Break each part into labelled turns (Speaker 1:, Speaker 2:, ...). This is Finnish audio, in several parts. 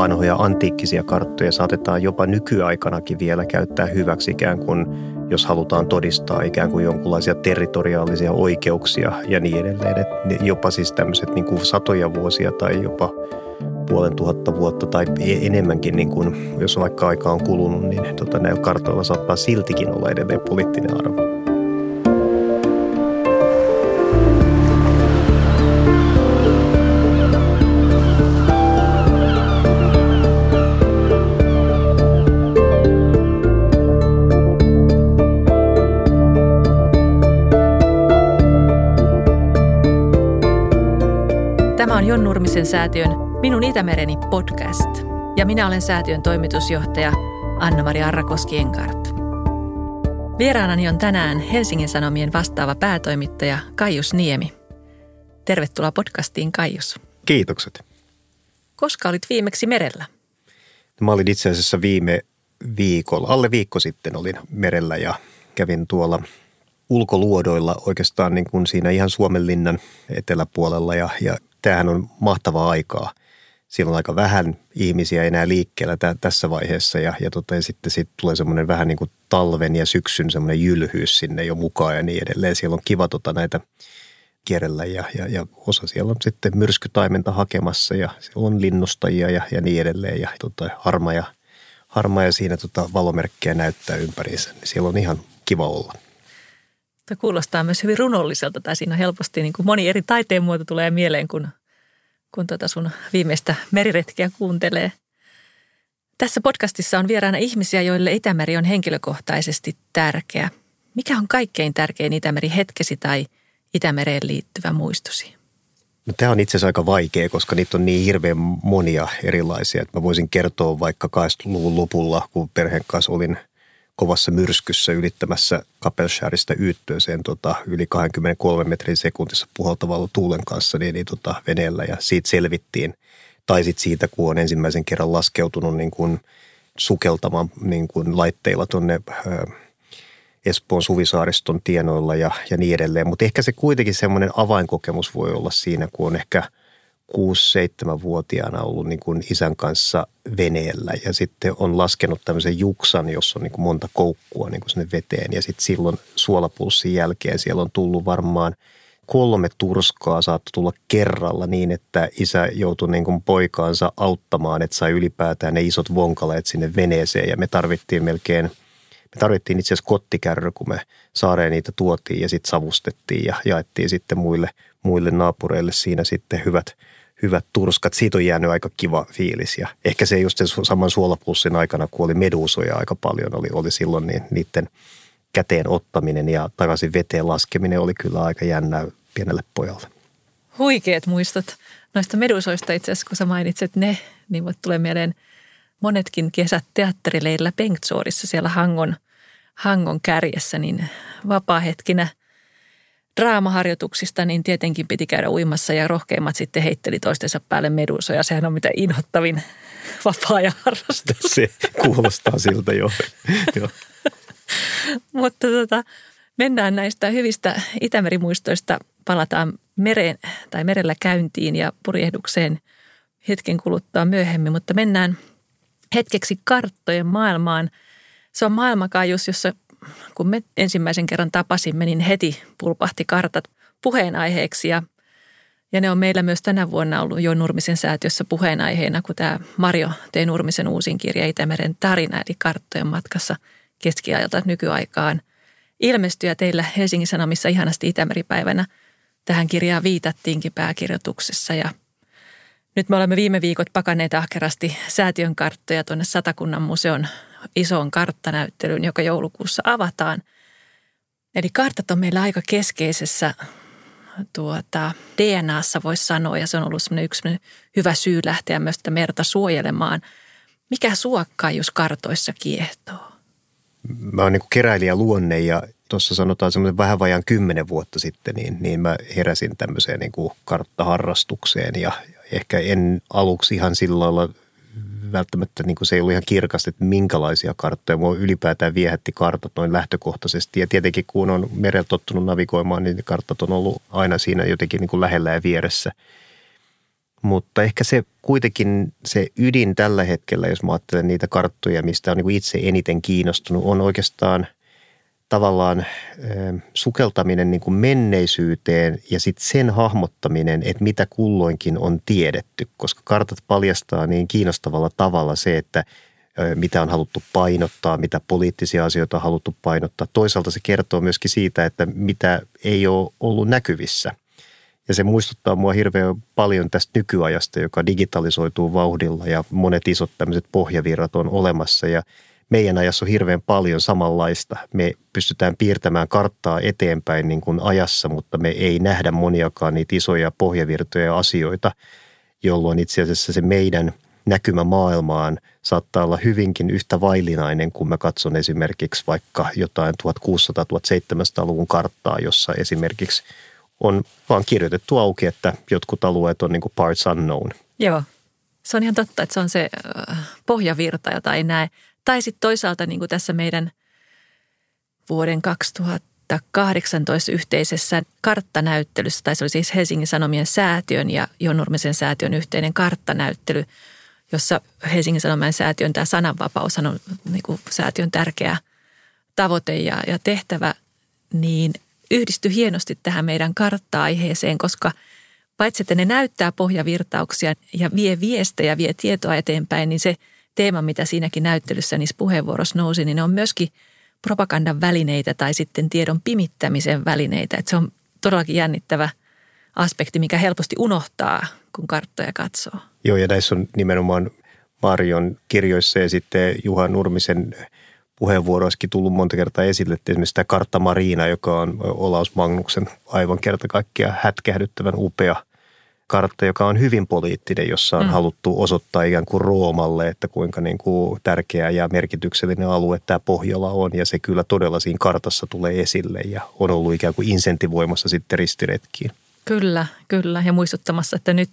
Speaker 1: vanhoja antiikkisia karttoja saatetaan jopa nykyaikanakin vielä käyttää hyväksi ikään kuin, jos halutaan todistaa ikään kuin jonkinlaisia territoriaalisia oikeuksia ja niin edelleen. Et jopa siis tämmöiset niin kuin satoja vuosia tai jopa puolen tuhatta vuotta tai e-, enemmänkin, niin kuin, jos vaikka aika on kulunut, niin tota, näillä kartoilla saattaa siltikin olla edelleen poliittinen arvo.
Speaker 2: Nurmisen säätiön Minun Itämereni podcast ja minä olen säätiön toimitusjohtaja Anna-Maria Arrakoski-Enkart. Vieraanani on tänään Helsingin Sanomien vastaava päätoimittaja Kaius Niemi. Tervetuloa podcastiin Kaius.
Speaker 1: Kiitokset.
Speaker 2: Koska olit viimeksi merellä?
Speaker 1: Mä olin itse asiassa viime viikolla, alle viikko sitten olin merellä ja kävin tuolla ulkoluodoilla oikeastaan niin kuin siinä ihan Suomenlinnan eteläpuolella ja, ja tämähän on mahtavaa aikaa. Siellä on aika vähän ihmisiä enää liikkeellä tä, tässä vaiheessa ja, ja, tota, ja sitten sit tulee semmoinen vähän niin kuin talven ja syksyn semmoinen jylhyys sinne jo mukaan ja niin edelleen. Siellä on kiva tota, näitä kierrellä ja, ja, ja osa siellä on sitten myrskytaimenta hakemassa ja siellä on linnustajia ja, ja niin edelleen ja tota, harma ja, harma ja siinä tota, valomerkkejä näyttää ympäriinsä. Niin siellä on ihan kiva olla.
Speaker 2: Tämä kuulostaa myös hyvin runolliselta tai siinä helposti niin kuin moni eri taiteen muoto tulee mieleen, kun, kun tuota sun viimeistä meriretkiä kuuntelee. Tässä podcastissa on vieraana ihmisiä, joille Itämeri on henkilökohtaisesti tärkeä. Mikä on kaikkein tärkein Itämeri hetkesi tai Itämereen liittyvä muistosi?
Speaker 1: No, tämä on itse asiassa aika vaikea, koska niitä on niin hirveän monia erilaisia. Että mä voisin kertoa vaikka 80-luvun lopulla, kun perheen kanssa olin – kovassa myrskyssä ylittämässä Kapelskäristä yyttööseen tota, yli 23 metrin sekuntissa puhaltavalla tuulen kanssa niin, niin tota, veneellä ja siitä selvittiin. Tai sitten siitä, kun on ensimmäisen kerran laskeutunut niin kuin sukeltamaan niin kuin laitteilla tuonne Espoon Suvisaariston tienoilla ja, ja niin edelleen. Mutta ehkä se kuitenkin semmoinen avainkokemus voi olla siinä, kun on ehkä – 6-7-vuotiaana ollut niin kuin isän kanssa veneellä ja sitten on laskenut tämmöisen juksan, jossa on niin kuin monta koukkua niin kuin sinne veteen. Ja sitten silloin suolapulssin jälkeen siellä on tullut varmaan kolme turskaa saattoi tulla kerralla niin, että isä joutui niin kuin poikaansa auttamaan, että sai ylipäätään ne isot vonkaleet sinne veneeseen. Ja me tarvittiin melkein me tarvittiin itse asiassa kottikärry, kun me saareen niitä tuotiin ja sitten savustettiin ja jaettiin sitten muille, muille naapureille siinä sitten hyvät – hyvät turskat. Siitä on jäänyt aika kiva fiilis ja ehkä se just sen saman suolapussin aikana, kun oli meduusoja aika paljon, oli, oli silloin niin niiden käteen ottaminen ja takaisin veteen laskeminen oli kyllä aika jännä pienelle pojalle.
Speaker 2: Huikeet muistot noista medusoista itse asiassa, kun sä mainitset ne, niin tulee mieleen monetkin kesät teatterileillä Bengtsoorissa siellä Hangon, Hangon kärjessä, niin vapaa-hetkinä – draamaharjoituksista, niin tietenkin piti käydä uimassa ja rohkeimmat sitten heitteli toistensa päälle medusoja. Sehän on mitä inhottavin vapaa-ajan harrastus.
Speaker 1: Se kuulostaa siltä jo. jo.
Speaker 2: Mutta tota, mennään näistä hyvistä Itämerimuistoista, palataan mereen tai merellä käyntiin ja purjehdukseen hetken kuluttua myöhemmin, mutta mennään hetkeksi karttojen maailmaan. Se on maailmakaajuus, jossa kun me ensimmäisen kerran tapasimme, niin heti pulpahti kartat puheenaiheeksi ja, ja ne on meillä myös tänä vuonna ollut jo Nurmisen säätiössä puheenaiheena, kun tämä Mario T. Nurmisen uusin kirja Itämeren tarina, eli karttojen matkassa keskiajalta nykyaikaan ilmestyi ja teillä Helsingin Sanomissa ihanasti Itämeripäivänä tähän kirjaan viitattiinkin pääkirjoituksessa ja nyt me olemme viime viikot pakanneet ahkerasti säätiön karttoja tuonne Satakunnan museon isoon karttanäyttelyyn, joka joulukuussa avataan. Eli kartat on meillä aika keskeisessä tuota, DNAssa voisi sanoa, ja se on ollut yksi hyvä syy lähteä myös tätä merta suojelemaan. Mikä suokkaius kartoissa kiehtoo?
Speaker 1: Mä oon niin keräilijä luonne ja tuossa sanotaan semmoisen vähän vajaan kymmenen vuotta sitten, niin, niin mä heräsin tämmöiseen niin karttaharrastukseen ja ehkä en aluksi ihan sillä lailla välttämättä niin kuin se ei ollut ihan kirkasta, että minkälaisia karttoja. Mua ylipäätään viehätti kartat noin lähtökohtaisesti. Ja tietenkin kun on merellä tottunut navigoimaan, niin karttat on ollut aina siinä jotenkin niin kuin lähellä ja vieressä. Mutta ehkä se kuitenkin se ydin tällä hetkellä, jos mä ajattelen niitä karttoja, mistä on niin kuin itse eniten kiinnostunut, on oikeastaan – tavallaan sukeltaminen niin kuin menneisyyteen ja sitten sen hahmottaminen, että mitä kulloinkin on tiedetty, koska kartat paljastaa niin kiinnostavalla tavalla se, että mitä on haluttu painottaa, mitä poliittisia asioita on haluttu painottaa. Toisaalta se kertoo myöskin siitä, että mitä ei ole ollut näkyvissä. Ja se muistuttaa mua hirveän paljon tästä nykyajasta, joka digitalisoituu vauhdilla ja monet isot tämmöiset pohjavirrat on olemassa ja – meidän ajassa on hirveän paljon samanlaista. Me pystytään piirtämään karttaa eteenpäin niin kuin ajassa, mutta me ei nähdä moniakaan niitä isoja pohjavirtoja ja asioita, jolloin itse asiassa se meidän näkymä maailmaan saattaa olla hyvinkin yhtä vaillinainen, kun mä katson esimerkiksi vaikka jotain 1600-1700-luvun karttaa, jossa esimerkiksi on vaan kirjoitettu auki, että jotkut alueet on niin kuin parts unknown.
Speaker 2: Joo, se on ihan totta, että se on se pohjavirta, jota ei näe. Tai sitten toisaalta niin kuin tässä meidän vuoden 2018 yhteisessä karttanäyttelyssä, tai se oli siis Helsingin Sanomien säätiön ja Jonnurmisen säätiön yhteinen karttanäyttely, jossa Helsingin Sanomien säätiön tämä sananvapaus on niin kuin säätiön tärkeä tavoite ja, ja tehtävä, niin yhdistyi hienosti tähän meidän kartta-aiheeseen, koska paitsi että ne näyttää pohjavirtauksia ja vie viestejä, vie tietoa eteenpäin, niin se – teema, mitä siinäkin näyttelyssä niissä puheenvuorossa nousi, niin ne on myöskin propagandan välineitä tai sitten tiedon pimittämisen välineitä. Että se on todellakin jännittävä aspekti, mikä helposti unohtaa, kun karttoja katsoo.
Speaker 1: Joo, ja näissä on nimenomaan Marion kirjoissa ja sitten Juha Nurmisen puheenvuoroissakin tullut monta kertaa esille, että esimerkiksi tämä Kartta Marina, joka on Olaus Magnuksen aivan kerta kaikkiaan hätkähdyttävän upea – kartta, joka on hyvin poliittinen, jossa on mm. haluttu osoittaa ikään kuin Roomalle, että kuinka niin kuin tärkeä ja merkityksellinen alue tämä Pohjola on. Ja se kyllä todella siinä kartassa tulee esille ja on ollut ikään kuin insentivoimassa sitten ristiretkiin.
Speaker 2: Kyllä, kyllä. Ja muistuttamassa, että nyt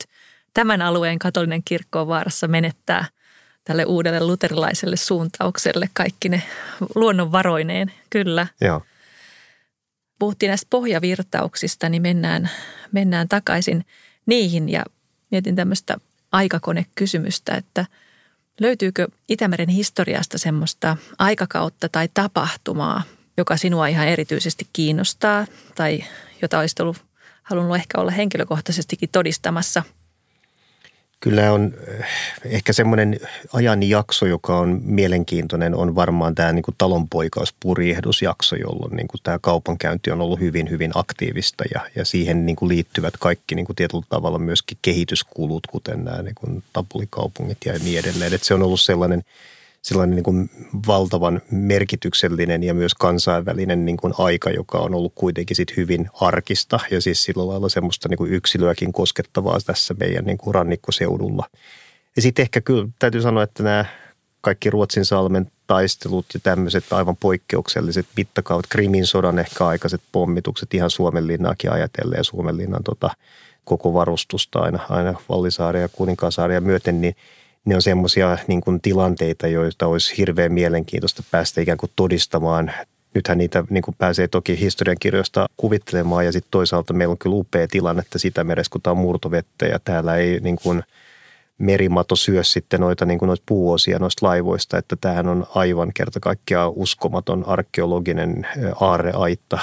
Speaker 2: tämän alueen katolinen kirkko on vaarassa menettää tälle uudelle luterilaiselle suuntaukselle kaikki ne luonnonvaroineen. Kyllä.
Speaker 1: Joo.
Speaker 2: Puhuttiin näistä pohjavirtauksista, niin mennään, mennään takaisin – niihin ja mietin tämmöistä aikakonekysymystä, että löytyykö Itämeren historiasta semmoista aikakautta tai tapahtumaa, joka sinua ihan erityisesti kiinnostaa tai jota olisit ollut, halunnut ehkä olla henkilökohtaisestikin todistamassa –
Speaker 1: Kyllä on eh, ehkä semmoinen ajanjakso, joka on mielenkiintoinen, on varmaan tämä niin kuin talonpoikauspurjehdusjakso, jolloin niin kuin tämä kaupankäynti on ollut hyvin, hyvin aktiivista ja, ja siihen niin kuin liittyvät kaikki niin kuin tietyllä tavalla myöskin kehityskulut, kuten nämä niin kuin tapulikaupungit ja niin edelleen. Että se on ollut sellainen – sellainen niin kuin valtavan merkityksellinen ja myös kansainvälinen niin kuin aika, joka on ollut kuitenkin sit hyvin arkista ja siis sillä lailla semmoista niin kuin yksilöäkin koskettavaa tässä meidän niin kuin rannikkoseudulla. Ja sitten ehkä kyllä täytyy sanoa, että nämä kaikki Ruotsin salmen taistelut ja tämmöiset aivan poikkeukselliset mittakaavat, Krimin sodan ehkä aikaiset pommitukset ihan Suomenlinnaakin ajatellen ja Suomenlinnan tota, koko varustusta aina, aina Vallisaaria ja Kuninkaansaaria myöten, niin – ne on semmoisia niin tilanteita, joita olisi hirveän mielenkiintoista päästä ikään kuin todistamaan. Nythän niitä niin kuin pääsee toki historiankirjoista kuvittelemaan ja sitten toisaalta meillä on kyllä upea tilanne, että sitä meressä, kun tämä on murtovettä ja täällä ei niin kuin – merimato syö sitten noita, niin kuin noita puuosia noista laivoista, että tämähän on aivan kerta kaikkiaan uskomaton arkeologinen aarreaitta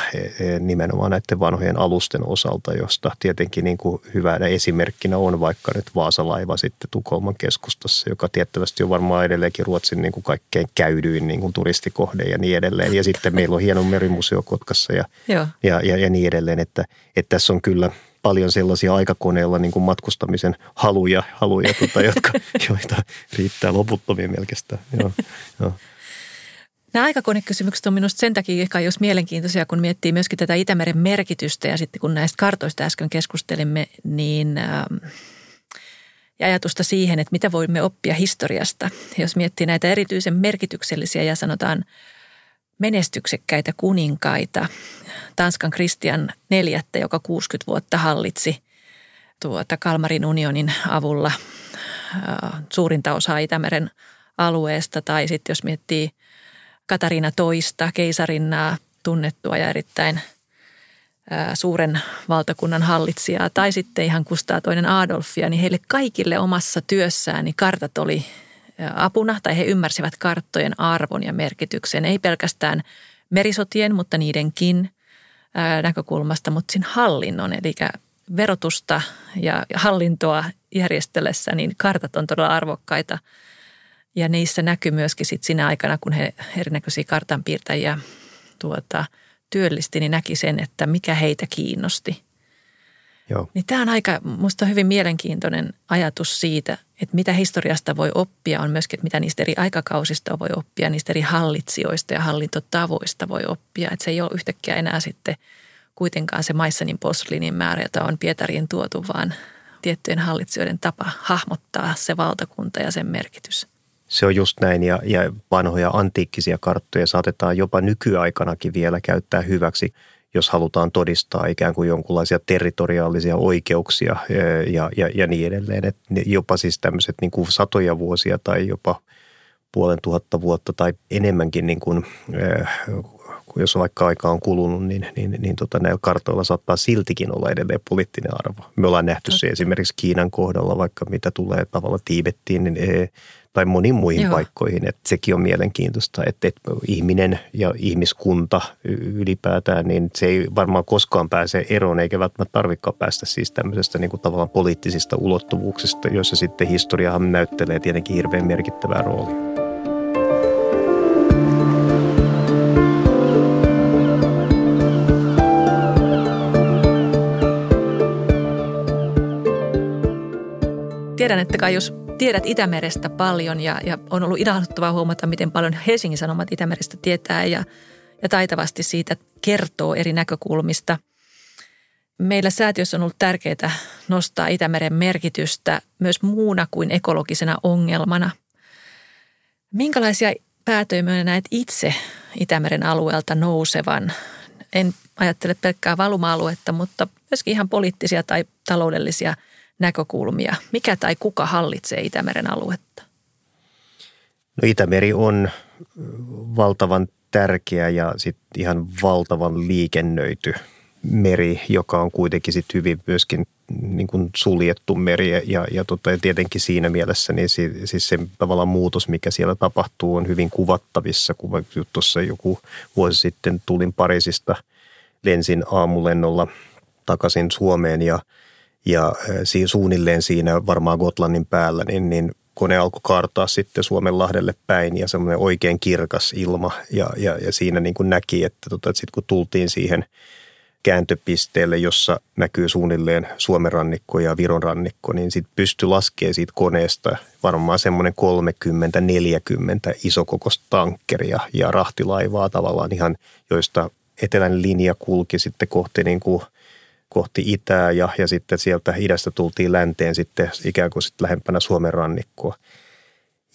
Speaker 1: nimenomaan näiden vanhojen alusten osalta, josta tietenkin niin kuin hyvänä esimerkkinä on vaikka nyt Vaasalaiva sitten Tukholman keskustassa, joka tiettävästi on varmaan edelleenkin Ruotsin niin kuin kaikkein käydyin niin kuin turistikohde ja niin edelleen. Ja sitten meillä on hieno merimuseo Kotkassa ja, ja, ja, ja niin edelleen, että, että tässä on kyllä – paljon sellaisia aikakoneella niin kuin matkustamisen haluja, haluja tota, jotka, joita riittää loputtomia melkein. Joo, joo.
Speaker 2: Nämä aikakonekysymykset on minusta sen takia ehkä jos mielenkiintoisia, kun miettii myöskin tätä Itämeren merkitystä ja sitten kun näistä kartoista äsken keskustelimme, niin ähm, ja ajatusta siihen, että mitä voimme oppia historiasta. Jos miettii näitä erityisen merkityksellisiä ja sanotaan menestyksekkäitä kuninkaita. Tanskan Kristian neljättä, joka 60 vuotta hallitsi tuota Kalmarin unionin avulla suurinta osaa Itämeren alueesta. Tai sitten jos miettii Katariina toista, keisarinnaa, tunnettua ja erittäin suuren valtakunnan hallitsijaa, tai sitten ihan Kustaa toinen Adolfia, niin heille kaikille omassa työssään niin kartat oli apuna, tai he ymmärsivät karttojen arvon ja merkityksen, ei pelkästään merisotien, mutta niidenkin näkökulmasta, mutta siinä hallinnon, eli verotusta ja hallintoa järjestellessä, niin kartat on todella arvokkaita. Ja niissä näkyy myöskin sit siinä aikana, kun he erinäköisiä kartanpiirtäjiä tuota, työllisti, niin näki sen, että mikä heitä kiinnosti. Joo. Niin tämä on aika, musta hyvin mielenkiintoinen ajatus siitä, että mitä historiasta voi oppia, on myöskin, että mitä niistä eri aikakausista voi oppia, niistä eri hallitsijoista ja hallintotavoista voi oppia. Että se ei ole yhtäkkiä enää sitten kuitenkaan se Maissanin posliinin määrä, jota on Pietariin tuotu, vaan tiettyjen hallitsijoiden tapa hahmottaa se valtakunta ja sen merkitys.
Speaker 1: Se on just näin ja, ja vanhoja antiikkisia karttoja saatetaan jopa nykyaikanakin vielä käyttää hyväksi, jos halutaan todistaa ikään kuin jonkinlaisia territoriaalisia oikeuksia ja, ja, ja niin edelleen. Et jopa siis tämmöiset niin kuin satoja vuosia tai jopa puolen tuhatta vuotta tai enemmänkin niin kuin, jos vaikka aika on kulunut, niin, niin, niin tota, näillä kartoilla saattaa siltikin olla edelleen poliittinen arvo. Me ollaan nähty se esimerkiksi Kiinan kohdalla, vaikka mitä tulee tavalla Tiibettiin, niin e, tai moniin muihin Joo. paikkoihin. Että sekin on mielenkiintoista, että, että ihminen ja ihmiskunta ylipäätään, niin se ei varmaan koskaan pääse eroon, eikä välttämättä tarvikaan päästä siis tämmöisestä niin kuin tavallaan poliittisista ulottuvuuksista, joissa sitten historiahan näyttelee tietenkin hirveän merkittävää roolia.
Speaker 2: Tiedän, että kai jos tiedät Itämerestä paljon ja, ja on ollut ilahduttavaa huomata, miten paljon Helsingin Sanomat Itämerestä tietää ja, ja taitavasti siitä kertoo eri näkökulmista. Meillä säätiössä on ollut tärkeää nostaa Itämeren merkitystä myös muuna kuin ekologisena ongelmana. Minkälaisia päätöjä näet itse Itämeren alueelta nousevan? En ajattele pelkkää valuma-aluetta, mutta myöskin ihan poliittisia tai taloudellisia – näkökulmia. Mikä tai kuka hallitsee Itämeren aluetta?
Speaker 1: No Itämeri on valtavan tärkeä ja sitten ihan valtavan liikennöity meri, joka on kuitenkin sitten hyvin myöskin niin kuin suljettu meri ja, ja, tota, ja tietenkin siinä mielessä niin si, siis se tavallaan muutos, mikä siellä tapahtuu, on hyvin kuvattavissa. Kun tuossa joku vuosi sitten tulin Pariisista, lensin aamulennolla takaisin Suomeen ja – ja siinä suunnilleen siinä varmaan Gotlannin päällä, niin, niin kone alkoi kaartaa sitten Suomenlahdelle päin ja semmoinen oikein kirkas ilma. Ja, ja, ja siinä niin kuin näki, että, tota, että sitten kun tultiin siihen kääntöpisteelle, jossa näkyy suunnilleen Suomen rannikko ja Viron rannikko, niin sitten pystyi laskemaan siitä koneesta varmaan semmoinen 30-40 isokokoista tankkeria ja rahtilaivaa tavallaan ihan, joista etelän linja kulki sitten kohti niin kuin – kohti itää ja, ja sitten sieltä idästä tultiin länteen sitten ikään kuin sitten lähempänä Suomen rannikkoa.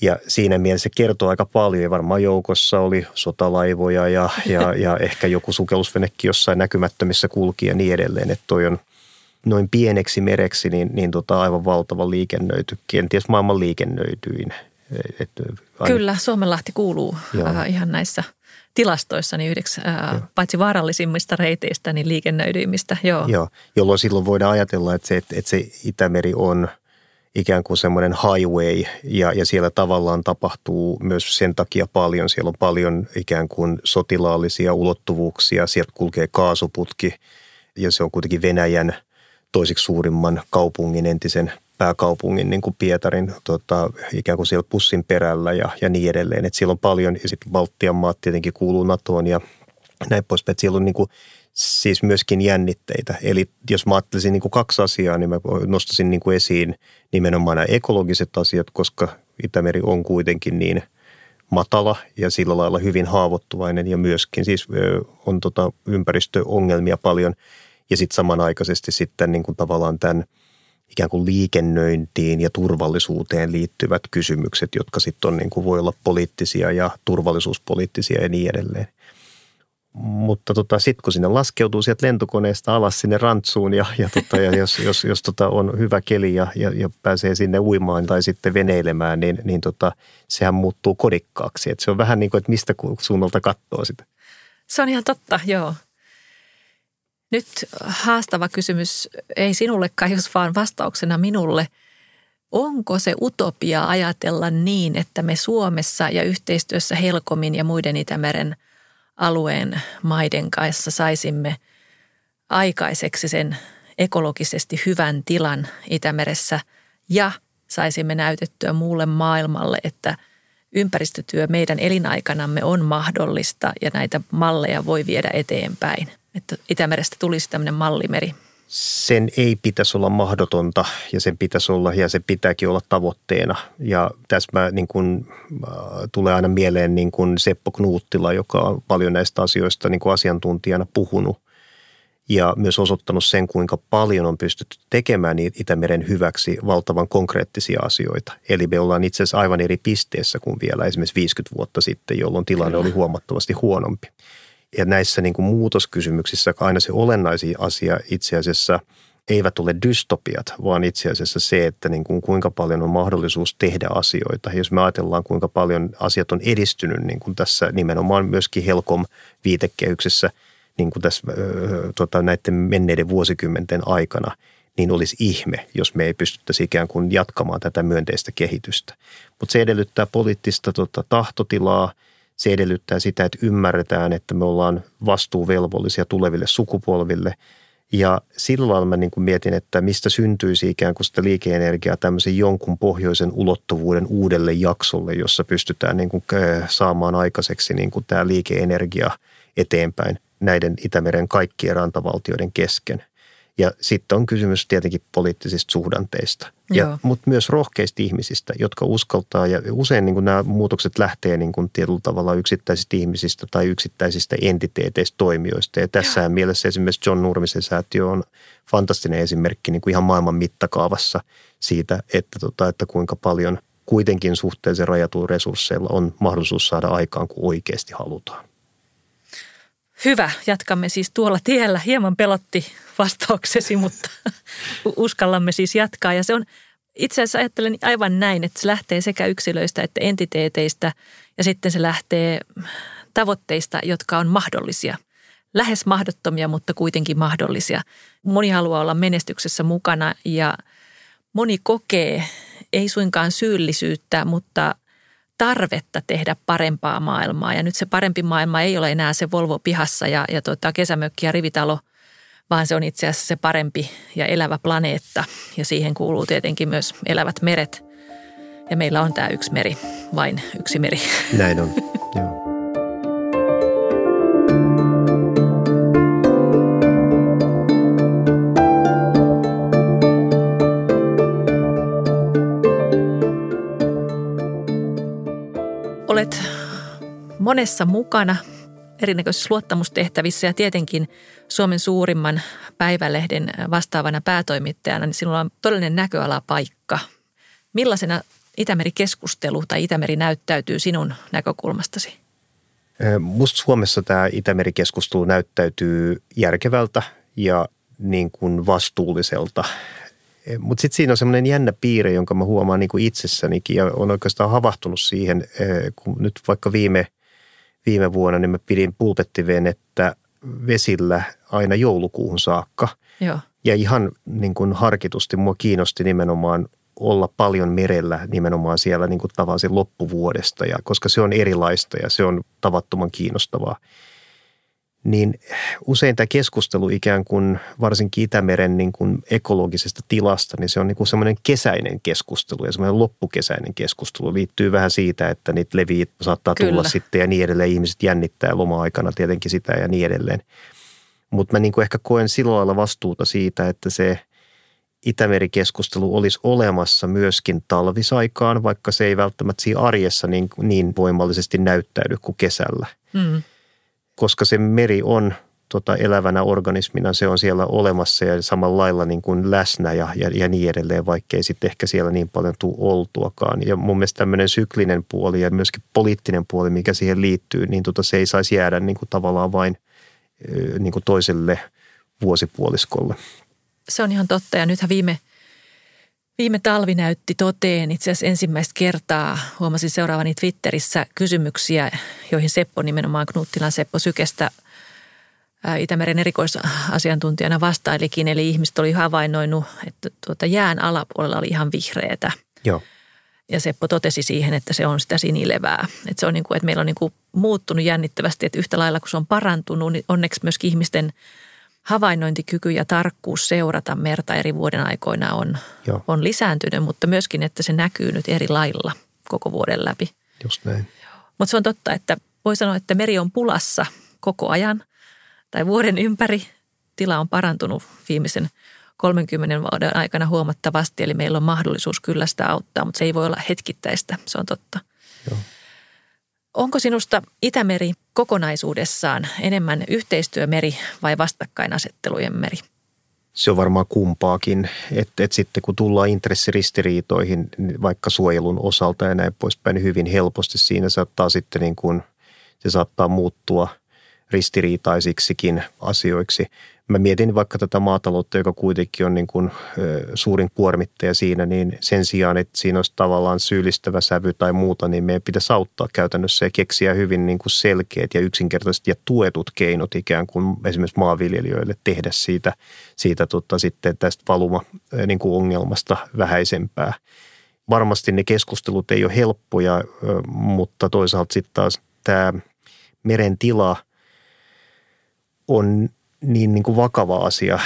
Speaker 1: Ja siinä mielessä se kertoo aika paljon ja varmaan joukossa oli sotalaivoja ja, ja, ja ehkä joku sukellusvenekin jossain näkymättömissä kulki ja niin edelleen. Että toi on noin pieneksi mereksi niin, niin tota aivan valtava liikennöity, kenties maailman liikennöityin.
Speaker 2: Et, aina... Kyllä, Suomenlahti kuuluu äh, ihan näissä – tilastoissa niin yhdeksi ää, paitsi vaarallisimmista reiteistä, niin liikennöidyimmistä. Joo.
Speaker 1: Joo, jolloin silloin voidaan ajatella, että se, että se Itämeri on ikään kuin semmoinen highway ja, ja siellä tavallaan tapahtuu myös sen takia paljon. Siellä on paljon ikään kuin sotilaallisia ulottuvuuksia, sieltä kulkee kaasuputki ja se on kuitenkin Venäjän toisiksi suurimman kaupungin entisen pääkaupungin niin kuin Pietarin tota, ikään kuin siellä pussin perällä ja, ja niin edelleen. Et siellä on paljon, ja sitten Baltian maat tietenkin kuuluu NATOon ja näin poispäin. Siellä on niin kuin, siis myöskin jännitteitä. Eli jos mä ajattelisin niin kuin kaksi asiaa, niin mä nostaisin niin kuin esiin nimenomaan nämä ekologiset asiat, koska Itämeri on kuitenkin niin matala ja sillä lailla hyvin haavoittuvainen ja myöskin siis on tota ympäristöongelmia paljon. Ja sitten samanaikaisesti sitten niin kuin tavallaan tämän – ikään kuin liikennöintiin ja turvallisuuteen liittyvät kysymykset, jotka sitten on niin kuin voi olla poliittisia ja turvallisuuspoliittisia ja niin edelleen. Mutta tota, sitten kun sinne laskeutuu sieltä lentokoneesta alas sinne rantsuun ja, ja, tota, ja jos, jos, jos tota on hyvä keli ja, ja, ja pääsee sinne uimaan tai sitten veneilemään, niin, niin tota, sehän muuttuu kodikkaaksi. Et se on vähän niin kuin, että mistä suunnalta katsoo sitä.
Speaker 2: Se on ihan totta, joo. Nyt haastava kysymys, ei sinulle Kaius, vaan vastauksena minulle. Onko se utopia ajatella niin, että me Suomessa ja yhteistyössä Helkomin ja muiden Itämeren alueen maiden kanssa saisimme aikaiseksi sen ekologisesti hyvän tilan Itämeressä ja saisimme näytettyä muulle maailmalle, että ympäristötyö meidän elinaikanamme on mahdollista ja näitä malleja voi viedä eteenpäin että Itämerestä tulisi tämmöinen mallimeri?
Speaker 1: Sen ei pitäisi olla mahdotonta ja sen pitäisi olla ja se pitääkin olla tavoitteena. Ja tässä mä niin kuin, äh, tulee aina mieleen niin kuin Seppo Knuuttila, joka on paljon näistä asioista niin kuin asiantuntijana puhunut ja myös osoittanut sen, kuinka paljon on pystytty tekemään Itämeren hyväksi valtavan konkreettisia asioita. Eli me ollaan itse asiassa aivan eri pisteessä kuin vielä esimerkiksi 50 vuotta sitten, jolloin tilanne oli huomattavasti huonompi. Ja näissä niin kuin muutoskysymyksissä aina se olennaisin asia itse asiassa eivät ole dystopiat, vaan itse asiassa se, että niin kuin kuinka paljon on mahdollisuus tehdä asioita. Jos me ajatellaan, kuinka paljon asiat on edistynyt niin kuin tässä nimenomaan myöskin Helkom viitekehyksessä niin kuin tässä tota, näiden menneiden vuosikymmenten aikana, niin olisi ihme, jos me ei pystyttäisi ikään kuin jatkamaan tätä myönteistä kehitystä. Mutta se edellyttää poliittista tota, tahtotilaa – se edellyttää sitä, että ymmärretään, että me ollaan vastuuvelvollisia tuleville sukupolville. Ja silloin mä niin kuin mietin, että mistä syntyisi ikään kuin sitä liikeenergiaa tämmöisen jonkun pohjoisen ulottuvuuden uudelle jaksolle, jossa pystytään niin kuin saamaan aikaiseksi niin kuin tämä liikeenergia eteenpäin näiden Itämeren kaikkien rantavaltioiden kesken. Ja sitten on kysymys tietenkin poliittisista suhdanteista, ja, mutta myös rohkeista ihmisistä, jotka uskaltaa. Ja usein niin kuin nämä muutokset lähtee niin kuin tietyllä tavalla yksittäisistä ihmisistä tai yksittäisistä entiteeteistä, toimijoista. Ja tässä Joo. mielessä esimerkiksi John Nurmisen säätiö on fantastinen esimerkki niin kuin ihan maailman mittakaavassa siitä, että, tota, että kuinka paljon kuitenkin suhteellisen rajatuilla resursseilla on mahdollisuus saada aikaan, kun oikeasti halutaan.
Speaker 2: Hyvä, jatkamme siis tuolla tiellä. Hieman pelotti vastauksesi, mutta uskallamme siis jatkaa. Ja se on, itse asiassa ajattelen aivan näin, että se lähtee sekä yksilöistä että entiteeteistä ja sitten se lähtee tavoitteista, jotka on mahdollisia. Lähes mahdottomia, mutta kuitenkin mahdollisia. Moni haluaa olla menestyksessä mukana ja moni kokee ei suinkaan syyllisyyttä, mutta tarvetta tehdä parempaa maailmaa. Ja nyt se parempi maailma ei ole enää se Volvo pihassa ja, ja tuota, kesämökki ja rivitalo, vaan se on itse asiassa se parempi ja elävä planeetta. Ja siihen kuuluu tietenkin myös elävät meret. Ja meillä on tämä yksi meri, vain yksi meri.
Speaker 1: Näin on,
Speaker 2: Olet monessa mukana erinäköisissä luottamustehtävissä ja tietenkin Suomen suurimman päivälehden vastaavana päätoimittajana, niin sinulla on todellinen näköalapaikka. Millaisena Itämeri-keskustelu tai Itämeri näyttäytyy sinun näkökulmastasi?
Speaker 1: Musta Suomessa tämä Itämeri-keskustelu näyttäytyy järkevältä ja niin kuin vastuulliselta. Mutta sitten siinä on semmoinen jännä piirre, jonka mä huomaan niin kuin itsessänikin ja on oikeastaan havahtunut siihen, kun nyt vaikka viime, viime vuonna niin mä pidin pulpettivenettä vesillä aina joulukuuhun saakka.
Speaker 2: Joo.
Speaker 1: Ja ihan niin kuin harkitusti mua kiinnosti nimenomaan olla paljon merellä nimenomaan siellä niin kuin tavallaan loppuvuodesta, ja, koska se on erilaista ja se on tavattoman kiinnostavaa niin usein tämä keskustelu ikään kuin varsinkin Itämeren niin kuin ekologisesta tilasta, niin se on niin kuin semmoinen kesäinen keskustelu ja semmoinen loppukesäinen keskustelu. Liittyy vähän siitä, että niitä leviä saattaa Kyllä. tulla sitten ja niin edelleen. Ihmiset jännittää loma-aikana tietenkin sitä ja niin edelleen. Mutta mä niin kuin ehkä koen sillä lailla vastuuta siitä, että se Itämeri-keskustelu olisi olemassa myöskin talvisaikaan, vaikka se ei välttämättä siinä arjessa niin, niin voimallisesti näyttäydy kuin kesällä. Mm koska se meri on tota, elävänä organismina se on siellä olemassa ja samalla lailla niin kuin läsnä ja, ja, ja niin edelleen, vaikkei sitten ehkä siellä niin paljon tule oltuakaan. Ja mun mielestä tämmöinen syklinen puoli ja myöskin poliittinen puoli, mikä siihen liittyy, niin tota, se ei saisi jäädä niin kuin tavallaan vain niin kuin toiselle vuosipuoliskolle.
Speaker 2: Se on ihan totta ja nythän viime, viime talvi näytti toteen itse asiassa ensimmäistä kertaa. Huomasin seuraavani Twitterissä kysymyksiä, joihin Seppo nimenomaan Knuttilan Seppo Sykestä Itämeren erikoisasiantuntijana vastailikin. Eli ihmiset oli havainnoinut, että tuota jään alapuolella oli ihan vihreätä.
Speaker 1: Joo.
Speaker 2: Ja Seppo totesi siihen, että se on sitä sinilevää. Että se on niin kuin, että meillä on niin kuin muuttunut jännittävästi, että yhtä lailla kun se on parantunut, niin onneksi myöskin ihmisten havainnointikyky ja tarkkuus seurata merta eri vuoden aikoina on, on lisääntynyt, mutta myöskin, että se näkyy nyt eri lailla koko vuoden läpi.
Speaker 1: Just näin.
Speaker 2: Mutta se on totta, että voi sanoa, että meri on pulassa koko ajan tai vuoden ympäri. Tila on parantunut viimeisen 30 vuoden aikana huomattavasti, eli meillä on mahdollisuus kyllä sitä auttaa, mutta se ei voi olla hetkittäistä, se on totta.
Speaker 1: Joo.
Speaker 2: Onko sinusta Itämeri kokonaisuudessaan enemmän yhteistyömeri vai vastakkainasettelujen meri?
Speaker 1: Se on varmaan kumpaakin, että et sitten kun tullaan intressiristiriitoihin niin vaikka suojelun osalta ja näin poispäin, niin hyvin helposti siinä saattaa sitten niin kuin, se saattaa muuttua ristiriitaisiksikin asioiksi mä mietin vaikka tätä maataloutta, joka kuitenkin on niin kuin, suurin kuormittaja siinä, niin sen sijaan, että siinä olisi tavallaan syyllistävä sävy tai muuta, niin meidän pitäisi auttaa käytännössä ja keksiä hyvin niin kuin selkeät ja yksinkertaiset ja tuetut keinot ikään kuin esimerkiksi maanviljelijöille tehdä siitä, siitä tota, sitten tästä valuma niin kuin ongelmasta vähäisempää. Varmasti ne keskustelut ei ole helppoja, mutta toisaalta sitten taas tämä meren tila on niin, niin kuin vakava asia,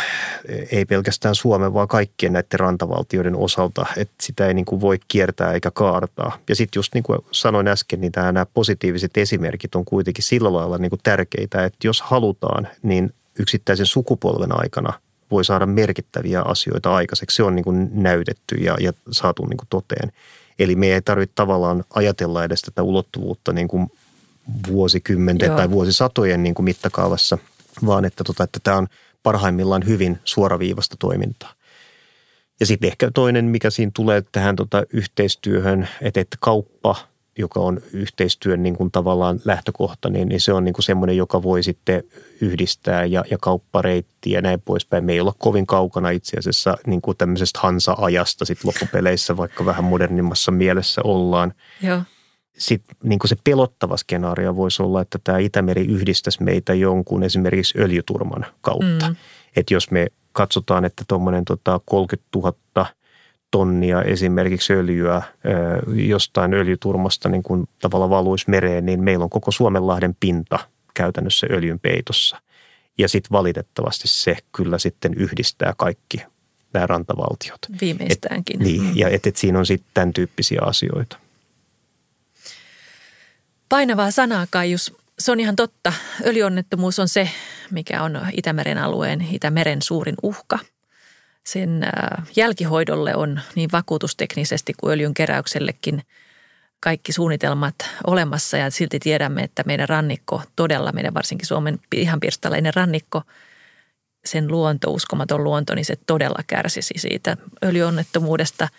Speaker 1: ei pelkästään Suomen, vaan kaikkien näiden rantavaltioiden osalta, että sitä ei niin kuin voi kiertää eikä kaartaa. Ja sitten just niin kuin sanoin äsken, niin tämä, nämä positiiviset esimerkit on kuitenkin sillä lailla niin kuin tärkeitä, että jos halutaan, niin yksittäisen sukupolven aikana voi saada merkittäviä asioita aikaiseksi. Se on niin kuin näytetty ja, ja saatu niin kuin toteen. Eli me ei tarvitse tavallaan ajatella edes tätä ulottuvuutta niin kuin vuosikymmenten Joo. tai vuosisatojen niin kuin mittakaavassa – vaan että, tota, että tämä on parhaimmillaan hyvin suoraviivasta toimintaa. Ja sitten ehkä toinen, mikä siinä tulee tähän tota yhteistyöhön, että, että kauppa, joka on yhteistyön niin kuin tavallaan lähtökohta, niin, niin se on niin kuin semmoinen, joka voi sitten yhdistää ja, ja kauppareitti ja näin poispäin. Me ei olla kovin kaukana itse asiassa niin kuin tämmöisestä Hansa-ajasta sitten loppupeleissä, vaikka vähän modernimmassa mielessä ollaan.
Speaker 2: Joo
Speaker 1: sitten niin se pelottava skenaario voisi olla, että tämä Itämeri yhdistäisi meitä jonkun esimerkiksi öljyturman kautta. Mm. Että jos me katsotaan, että tuommoinen tota 30 000 tonnia esimerkiksi öljyä jostain öljyturmasta niin kuin tavallaan valuisi mereen, niin meillä on koko Suomenlahden pinta käytännössä öljyn peitossa. Ja sitten valitettavasti se kyllä sitten yhdistää kaikki nämä rantavaltiot.
Speaker 2: Viimeistäänkin.
Speaker 1: Et, niin, ja että et siinä on sitten tämän tyyppisiä asioita.
Speaker 2: Painavaa sanaa, Kaius. Se on ihan totta. Öljyonnettomuus on se, mikä on Itämeren alueen, Itämeren suurin uhka. Sen äh, jälkihoidolle on niin vakuutusteknisesti kuin öljyn keräyksellekin kaikki suunnitelmat olemassa ja silti tiedämme, että meidän rannikko, todella meidän varsinkin Suomen ihan pirstaleinen rannikko, sen luonto, uskomaton luonto, niin se todella kärsisi siitä öljyonnettomuudesta –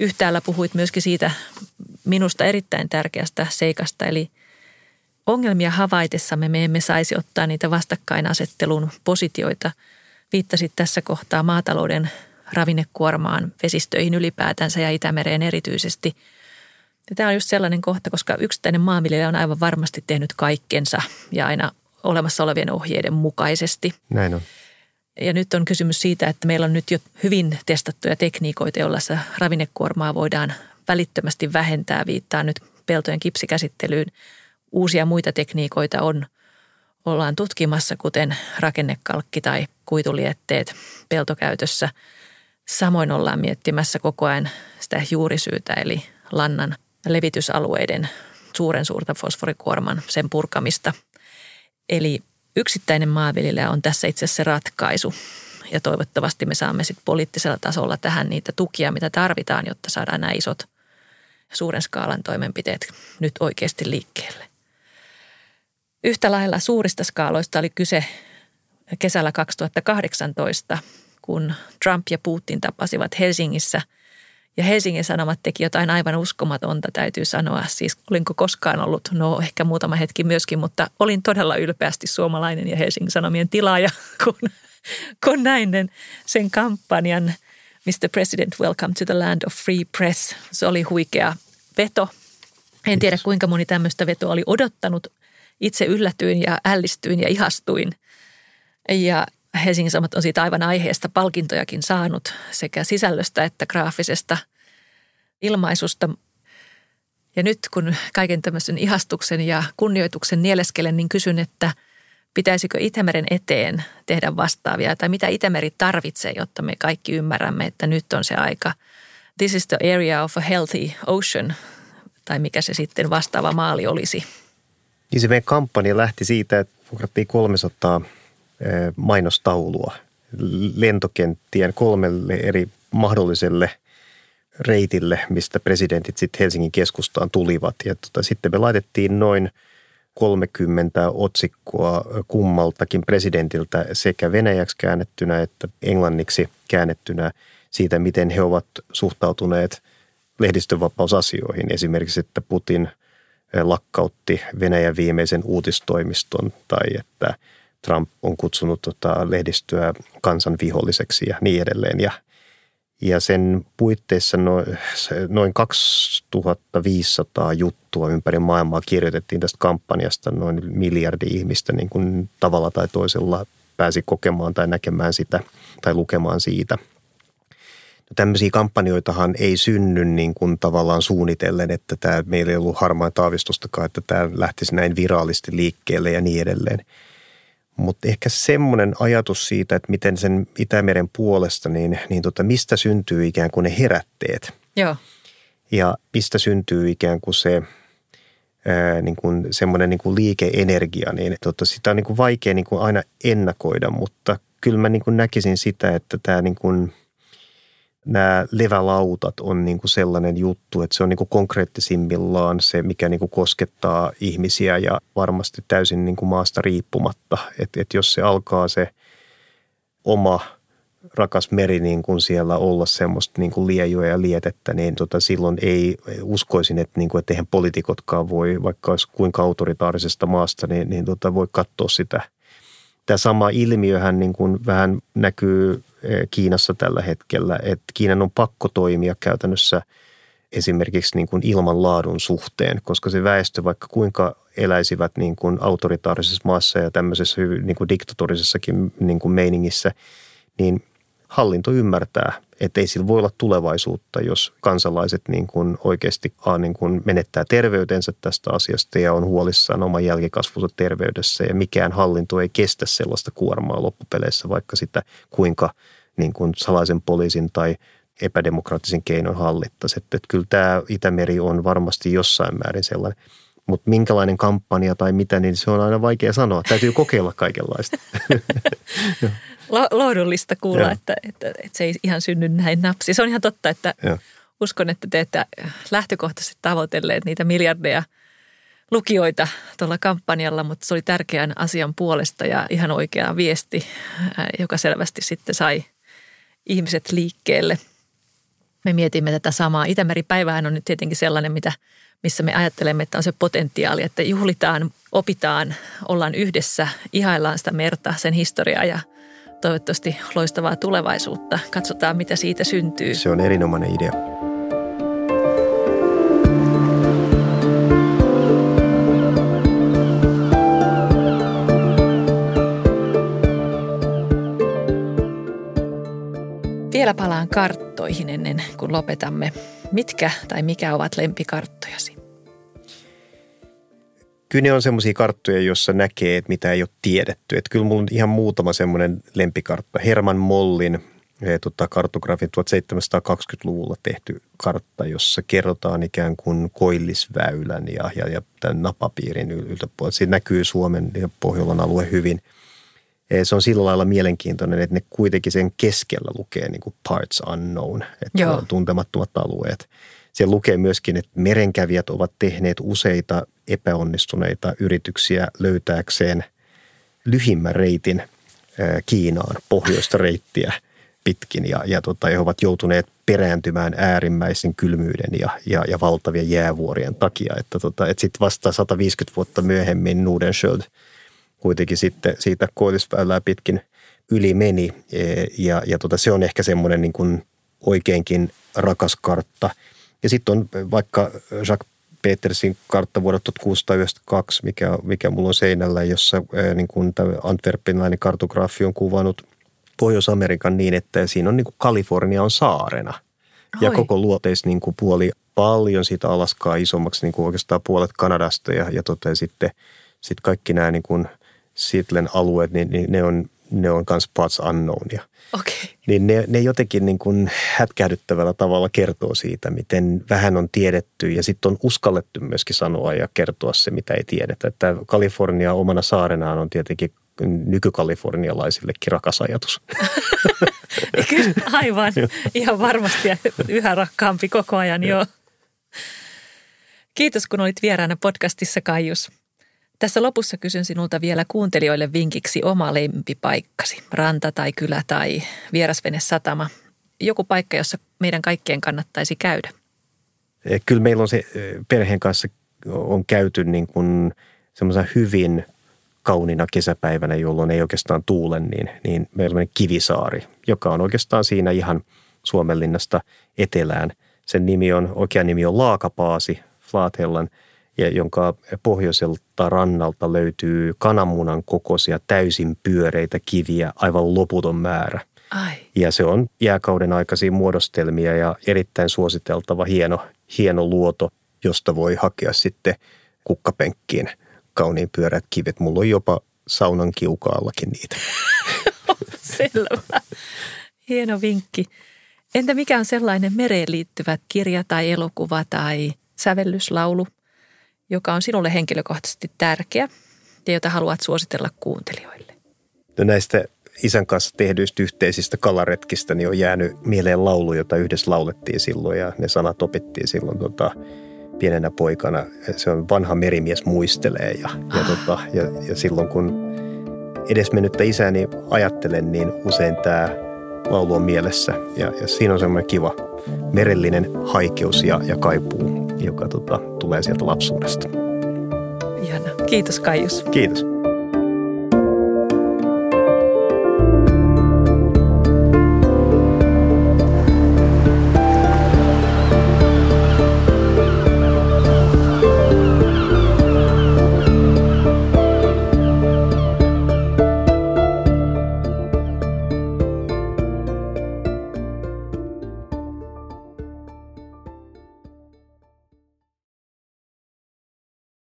Speaker 2: Yhtäällä puhuit myöskin siitä minusta erittäin tärkeästä seikasta, eli ongelmia havaitessamme me emme saisi ottaa niitä vastakkainasettelun positioita. Viittasit tässä kohtaa maatalouden ravinnekuormaan, vesistöihin ylipäätänsä ja Itämereen erityisesti. Ja tämä on just sellainen kohta, koska yksittäinen maanviljelijä on aivan varmasti tehnyt kaikkensa ja aina olemassa olevien ohjeiden mukaisesti.
Speaker 1: Näin on.
Speaker 2: Ja nyt on kysymys siitä, että meillä on nyt jo hyvin testattuja tekniikoita, joilla ravinnekuormaa voidaan välittömästi vähentää. Viittaa nyt peltojen kipsikäsittelyyn. Uusia muita tekniikoita on, ollaan tutkimassa, kuten rakennekalkki tai kuitulietteet peltokäytössä. Samoin ollaan miettimässä koko ajan sitä juurisyytä, eli lannan levitysalueiden suuren suurta fosforikuorman, sen purkamista. Eli yksittäinen maanviljelijä on tässä itse asiassa se ratkaisu. Ja toivottavasti me saamme sitten poliittisella tasolla tähän niitä tukia, mitä tarvitaan, jotta saadaan nämä isot suuren skaalan toimenpiteet nyt oikeasti liikkeelle. Yhtä lailla suurista skaaloista oli kyse kesällä 2018, kun Trump ja Putin tapasivat Helsingissä. Ja Helsingin Sanomat teki jotain aivan uskomatonta, täytyy sanoa. Siis olinko koskaan ollut, no ehkä muutama hetki myöskin, mutta olin todella ylpeästi suomalainen ja Helsingin Sanomien tilaaja, kun, kun näin sen kampanjan Mr. President, welcome to the land of free press. Se oli huikea veto. En tiedä kuinka moni tämmöistä vetoa oli odottanut. Itse yllätyin ja ällistyin ja ihastuin. Ja Helsingin Sanomat on siitä aivan aiheesta palkintojakin saanut sekä sisällöstä että graafisesta ilmaisusta. Ja nyt kun kaiken tämmöisen ihastuksen ja kunnioituksen nieleskelen, niin kysyn, että pitäisikö Itämeren eteen tehdä vastaavia tai mitä Itämeri tarvitsee, jotta me kaikki ymmärrämme, että nyt on se aika. This is the area of a healthy ocean, tai mikä se sitten vastaava maali olisi.
Speaker 1: Niin se meidän kampanja lähti siitä, että vuokrattiin 300 mainostaulua lentokenttien kolmelle eri mahdolliselle reitille, mistä presidentit sitten Helsingin keskustaan tulivat. Ja tota, sitten me laitettiin noin 30 otsikkoa kummaltakin presidentiltä sekä venäjäksi käännettynä että englanniksi käännettynä siitä, miten he ovat suhtautuneet lehdistönvapausasioihin. Esimerkiksi, että Putin lakkautti Venäjän viimeisen uutistoimiston tai että – Trump on kutsunut tota lehdistöä kansan viholliseksi ja niin edelleen. Ja, ja sen puitteissa no, noin 2500 juttua ympäri maailmaa kirjoitettiin tästä kampanjasta. Noin miljardi ihmistä niin kuin tavalla tai toisella pääsi kokemaan tai näkemään sitä tai lukemaan siitä. No, tämmöisiä kampanjoitahan ei synny niin kuin tavallaan suunnitellen, että tämä, meillä ei ollut harmaa taavistustakaan, että tämä lähtisi näin viraalisti liikkeelle ja niin edelleen – mutta ehkä semmoinen ajatus siitä, että miten sen Itämeren puolesta, niin, niin tota, mistä syntyy ikään kuin ne herätteet.
Speaker 2: Joo.
Speaker 1: Ja mistä syntyy ikään kuin se ää, niin kuin semmoinen niin kuin liikeenergia, niin tota, sitä on niin kuin vaikea niin kuin aina ennakoida, mutta kyllä mä niin kuin näkisin sitä, että tämä niin kuin – nämä levälautat on niin kuin sellainen juttu, että se on niin kuin konkreettisimmillaan se, mikä niin kuin koskettaa ihmisiä ja varmasti täysin niin kuin maasta riippumatta. Että, että jos se alkaa se oma rakas meri niin kuin siellä olla semmoista niin kuin liejua ja lietettä, niin tota silloin ei uskoisin, että, niin kuin, että eihän poliitikotkaan voi, vaikka olisi kuinka autoritaarisesta maasta, niin, niin tota voi katsoa sitä. Tämä sama ilmiöhän niin kuin vähän näkyy Eh, Kiinassa tällä hetkellä, että Kiinan on pakko toimia käytännössä esimerkiksi niin kuin ilmanlaadun suhteen, koska se väestö, vaikka kuinka eläisivät niin kuin autoritaarisessa maassa ja tämmöisessä niin kuin diktatorisessakin niin kuin meiningissä, niin hallinto ymmärtää, että ei sillä voi olla tulevaisuutta, jos kansalaiset niin kuin oikeasti a, niin kuin menettää terveytensä tästä asiasta ja on huolissaan oman jälkikasvunsa terveydessä ja mikään hallinto ei kestä sellaista kuormaa loppupeleissä, vaikka sitä kuinka niin kuin salaisen poliisin tai epädemokraattisen keinon hallittaisi. Että, että kyllä tämä Itämeri on varmasti jossain määrin sellainen. Mutta minkälainen kampanja tai mitä, niin se on aina vaikea sanoa. Täytyy kokeilla kaikenlaista.
Speaker 2: Lohdullista kuulla, että, että, että se ei ihan synny näin napsi. Se on ihan totta, että ja. uskon, että te ette lähtökohtaisesti tavoitelleet niitä miljardeja lukijoita tuolla kampanjalla, mutta se oli tärkeän asian puolesta ja ihan oikea viesti, joka selvästi sitten sai ihmiset liikkeelle. Me mietimme tätä samaa. Itämeri-päivähän on nyt tietenkin sellainen, mitä, missä me ajattelemme, että on se potentiaali, että juhlitaan, opitaan, ollaan yhdessä, ihaillaan sitä merta, sen historiaa ja toivottavasti loistavaa tulevaisuutta. Katsotaan, mitä siitä syntyy.
Speaker 1: Se on erinomainen idea.
Speaker 2: Vielä palaan karttoihin ennen kuin lopetamme. Mitkä tai mikä ovat lempikarttojasi?
Speaker 1: Kyllä ne on semmoisia karttoja, joissa näkee, että mitä ei ole tiedetty. Että kyllä mulla on ihan muutama semmoinen lempikartta. Herman Mollin eh, tota, kartografin 1720-luvulla tehty kartta, jossa kerrotaan ikään kuin koillisväylän ja, ja, ja tämän napapiirin yltäpuolella. Siinä näkyy Suomen ja Pohjolan alue hyvin – Eh, se on sillä lailla mielenkiintoinen, että ne kuitenkin sen keskellä lukee niin kuin parts unknown, että Joo. on tuntemattomat alueet. Siellä lukee myöskin, että merenkävijät ovat tehneet useita epäonnistuneita yrityksiä löytääkseen lyhimmän reitin Kiinaan pohjoista reittiä pitkin ja, ja tota, he ovat joutuneet perääntymään äärimmäisen kylmyyden ja, ja, ja valtavien jäävuorien takia. Että, tota, että sitten vasta 150 vuotta myöhemmin Nordenskiöld kuitenkin sitten siitä koillisväylää pitkin yli meni e, ja, ja tota, se on ehkä semmoinen niin kuin oikeinkin rakas kartta. Ja sitten on vaikka Jacques Petersin kartta vuodelta 1692, mikä, mikä mulla on seinällä, jossa niin kuin tämä Antwerpenilainen kartograafi on kuvannut Pohjois-Amerikan niin, että siinä on niin kuin Kalifornia on saarena. Oi. Ja koko luoteis niin kuin puoli paljon siitä Alaskaa isommaksi, niin kuin oikeastaan puolet Kanadasta ja, ja tota, sitten sit kaikki nämä niin kuin Sittlen alueet, niin, niin ne on ne on myös parts unknownia.
Speaker 2: Okay.
Speaker 1: Niin ne, ne jotenkin niin kuin hätkähdyttävällä tavalla kertoo siitä, miten vähän on tiedetty ja sitten on uskallettu myöskin sanoa ja kertoa se, mitä ei tiedetä. Että Kalifornia omana saarenaan on tietenkin nykykalifornialaisillekin rakas ajatus.
Speaker 2: Kyllä, aivan. Ihan varmasti ja yhä rakkaampi koko ajan, joo. Kiitos, kun olit vieraana podcastissa, Kaijus. Tässä lopussa kysyn sinulta vielä kuuntelijoille vinkiksi oma lempipaikkasi, ranta tai kylä tai vierasvene satama. Joku paikka, jossa meidän kaikkien kannattaisi käydä.
Speaker 1: Eh, kyllä meillä on se eh, perheen kanssa on käyty niin kuin hyvin kauniina kesäpäivänä, jolloin ei oikeastaan tuule, niin, niin meillä on Kivisaari, joka on oikeastaan siinä ihan Suomenlinnasta etelään. Sen nimi on, oikea nimi on Laakapaasi, Flathellan – ja jonka pohjoiselta rannalta löytyy kananmunan kokoisia täysin pyöreitä kiviä aivan loputon määrä.
Speaker 2: Ai.
Speaker 1: Ja se on jääkauden aikaisia muodostelmia ja erittäin suositeltava hieno, hieno luoto, josta voi hakea sitten kukkapenkkiin kauniin pyöreät kivet. Mulla on jopa saunan kiukaallakin niitä.
Speaker 2: Selvä. Hieno vinkki. Entä mikä on sellainen mereen liittyvä kirja tai elokuva tai sävellyslaulu, joka on sinulle henkilökohtaisesti tärkeä ja jota haluat suositella kuuntelijoille?
Speaker 1: No näistä isän kanssa tehdyistä yhteisistä kalaretkistä niin on jäänyt mieleen laulu, jota yhdessä laulettiin silloin ja ne sanat opittiin silloin tota, pienenä poikana. Se on Vanha merimies muistelee ja, ja, ah. tota, ja, ja silloin kun edesmennyttä isäni ajattelen, niin usein tämä laulu on mielessä ja, ja siinä on semmoinen kiva merellinen haikeus ja, ja kaipuu joka tota, tulee sieltä lapsuudesta.
Speaker 2: Ihana. Kiitos Kaius.
Speaker 1: Kiitos.